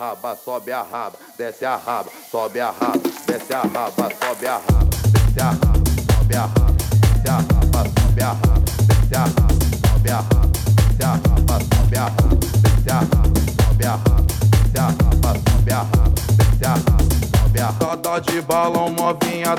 raba, sobe a raba, desce a raba, sobe a raba, desce a raba, sobe a raba, desce a raba, sobe a raba, desce a raba, sobe a raba, desce a raba, sobe a raba, desce a raba, sobe a raba, desce a raba, sobe a raba, desce a raba, sobe a raba, desce a raba, sobe a raba. Dó de balão novinha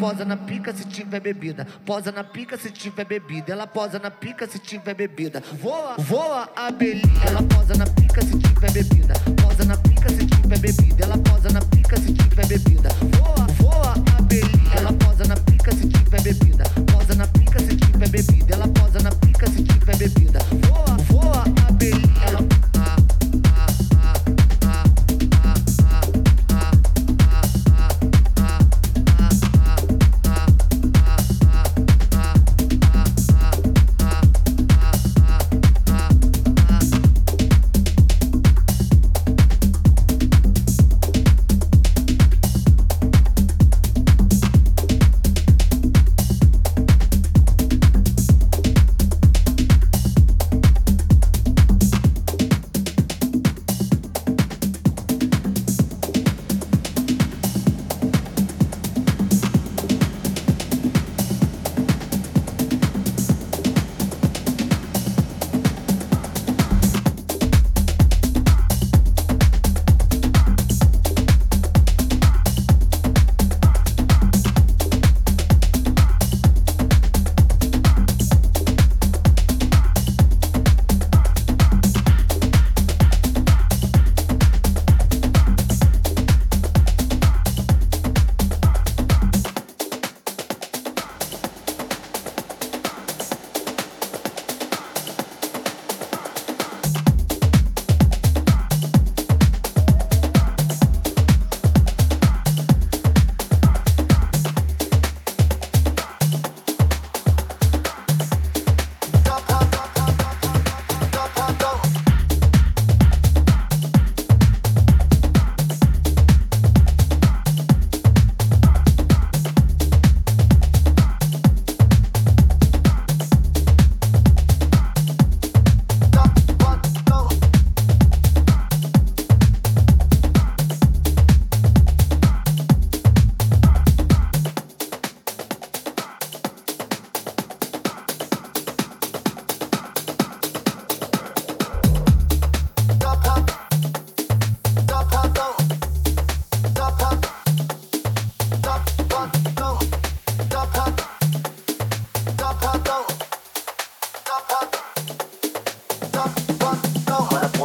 posa na pica se tiver bebida, posa na pica se tiver bebida. Ela posa na pica se tiver bebida. Voa, voa abelhinha. Ela posa na pica se tiver bebida, posa na pica se tiver bebida. Ela posa na pica se tiver bebida. Voa, voa abelhinha. Ela posa na pica se tiver bebida, posa na pica se tiver bebida. Ela posa na pica se tiver bebida. Voa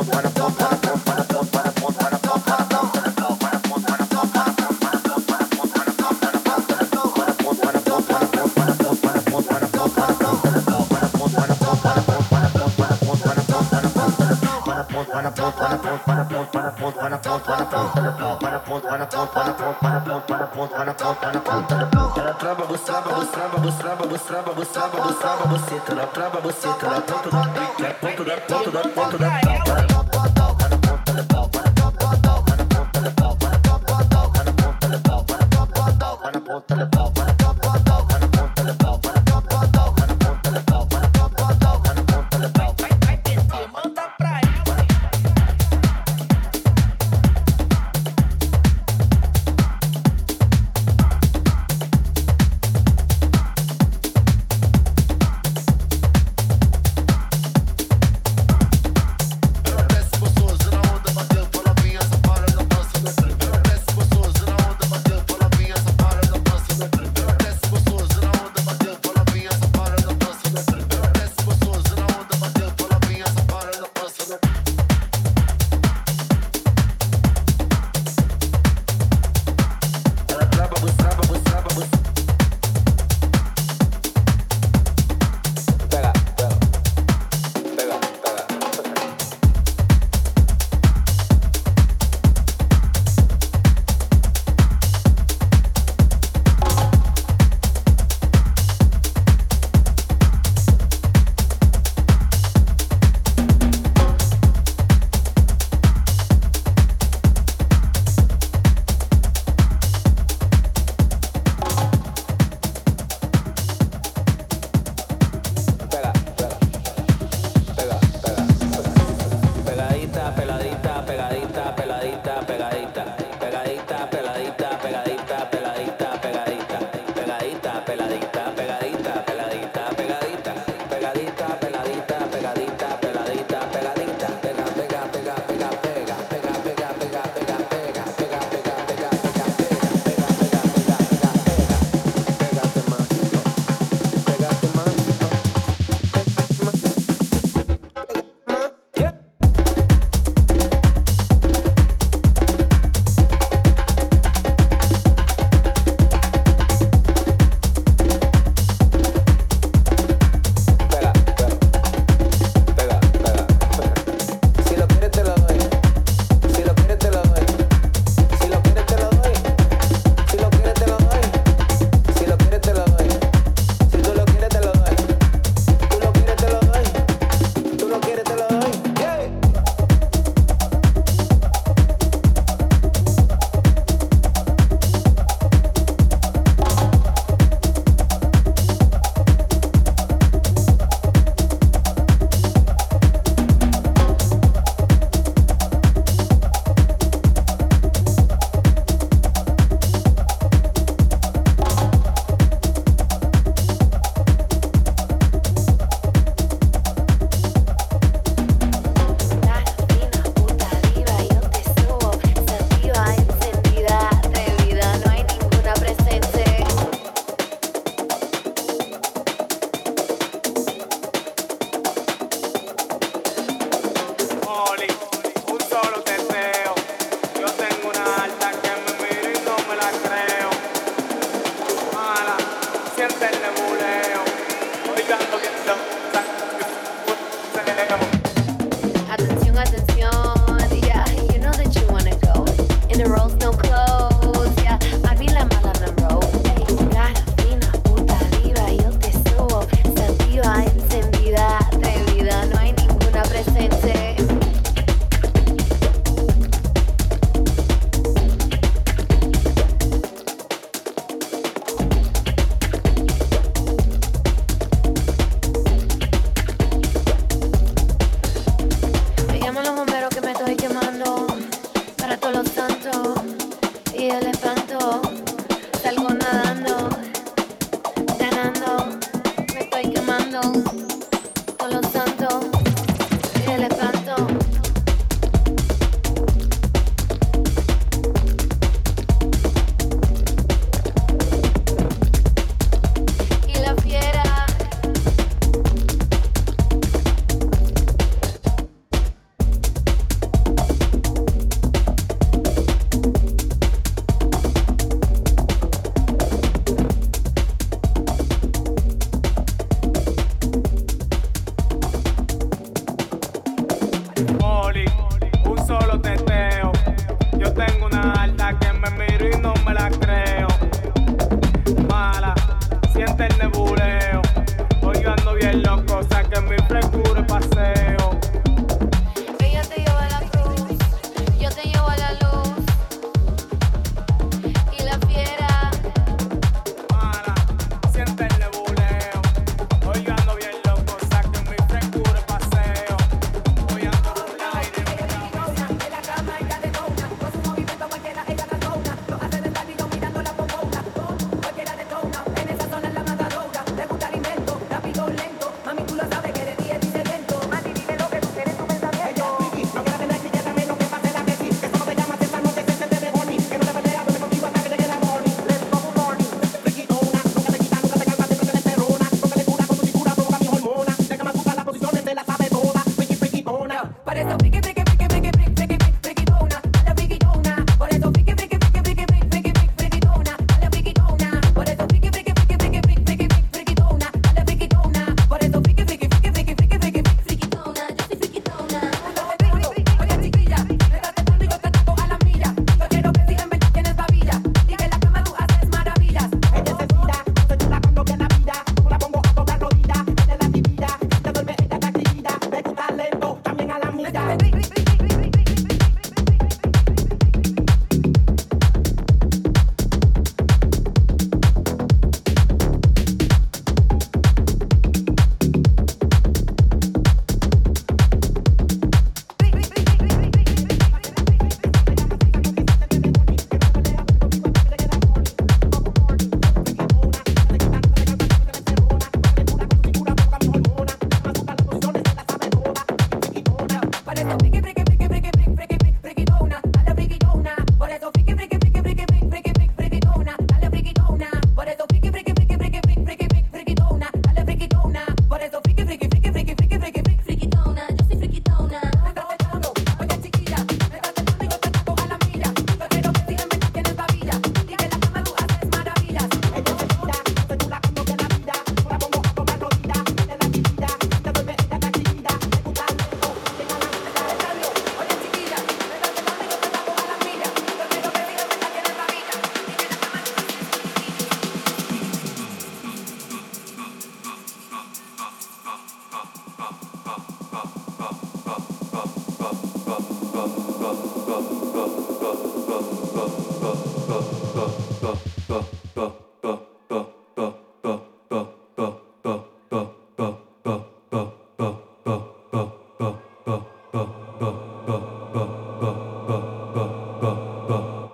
up, what up, bustrava, bustrava, bustrava, bustrava, buceta. Ela trava, buceta, ela ponto da pique, é ponto da ponto da ponto da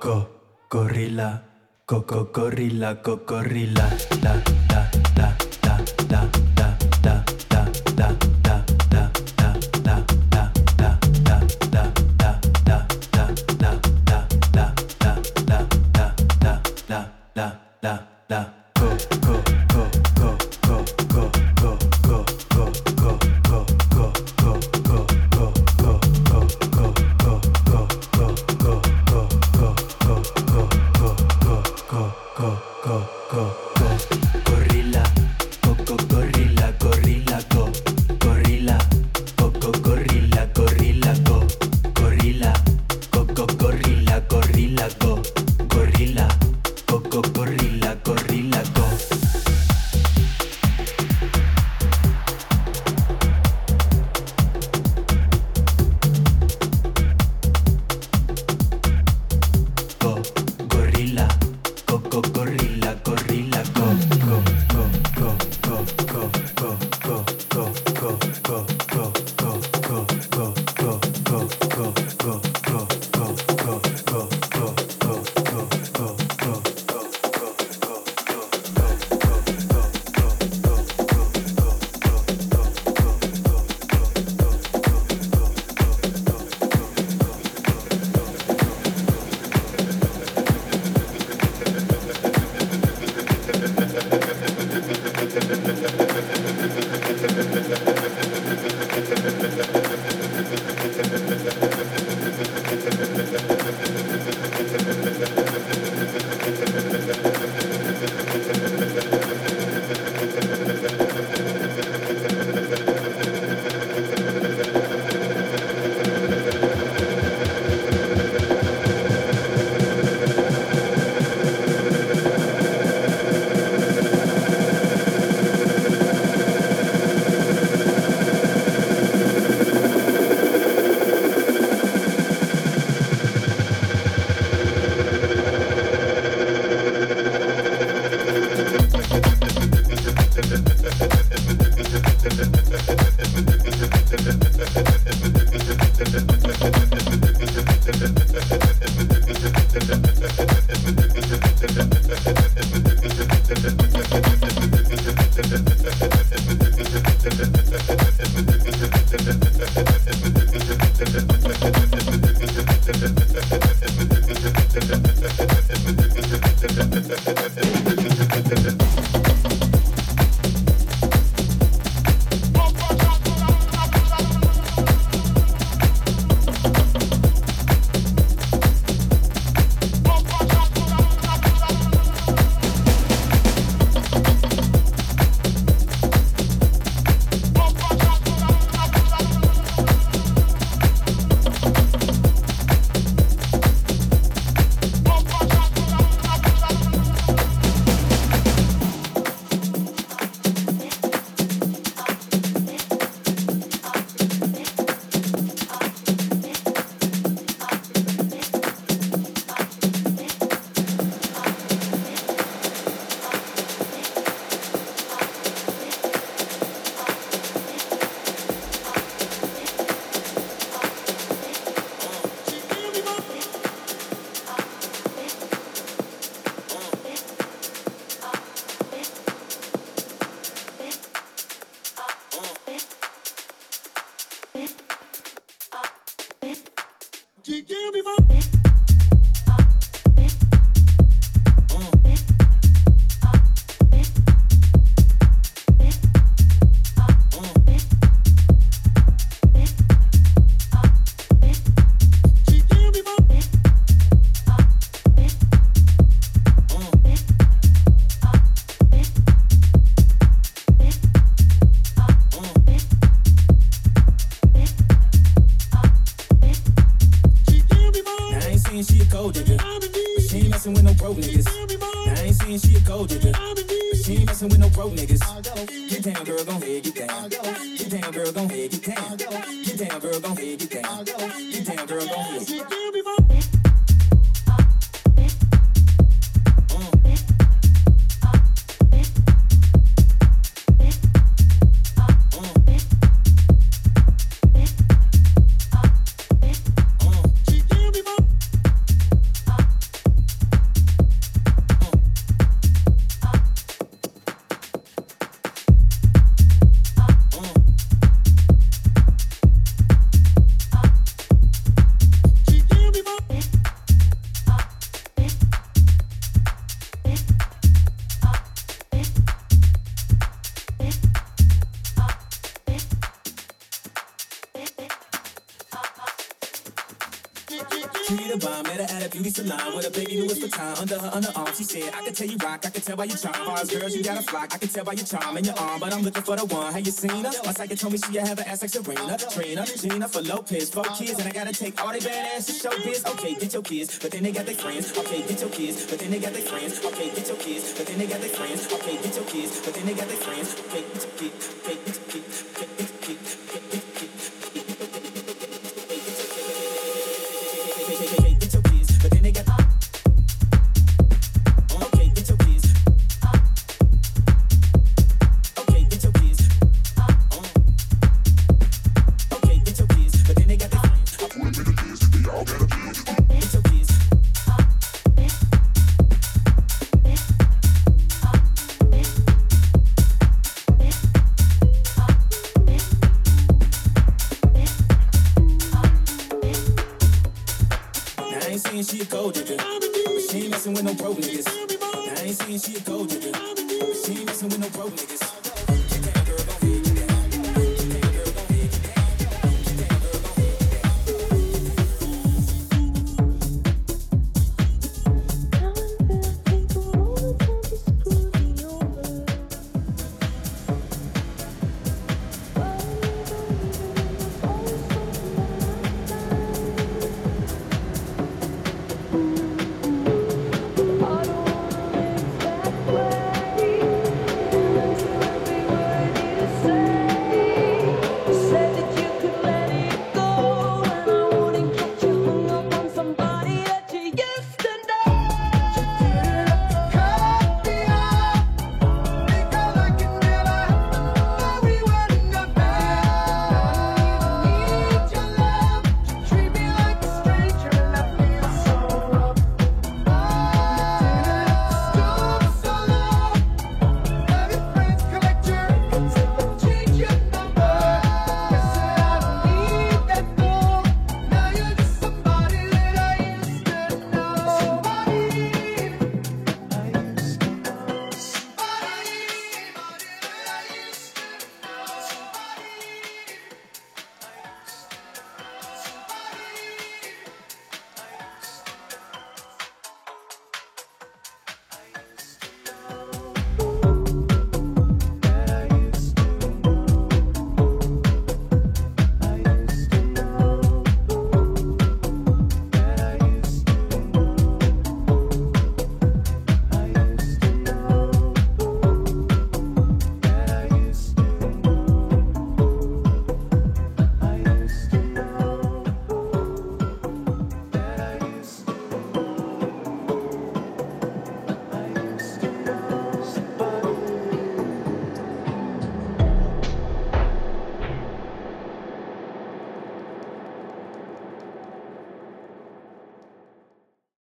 cocorrila, cocorrila, la, la, la, la, tell you rock, I can tell by your charm. Bars, girls, you got a flock. I can tell by your charm and your arm, but I'm looking for the one. Have you seen her? My psychic told me she have an ass like Serena, Trina, Gina for Lopez. Four kids, and I gotta take all they badass to show biz. Okay, get your kids, but then they got their friends. Okay, get your kids, but then they got their friends. Okay, get your kids, but then they got their friends. Okay, get your kids, but then they got their friends. Okay, get your kids,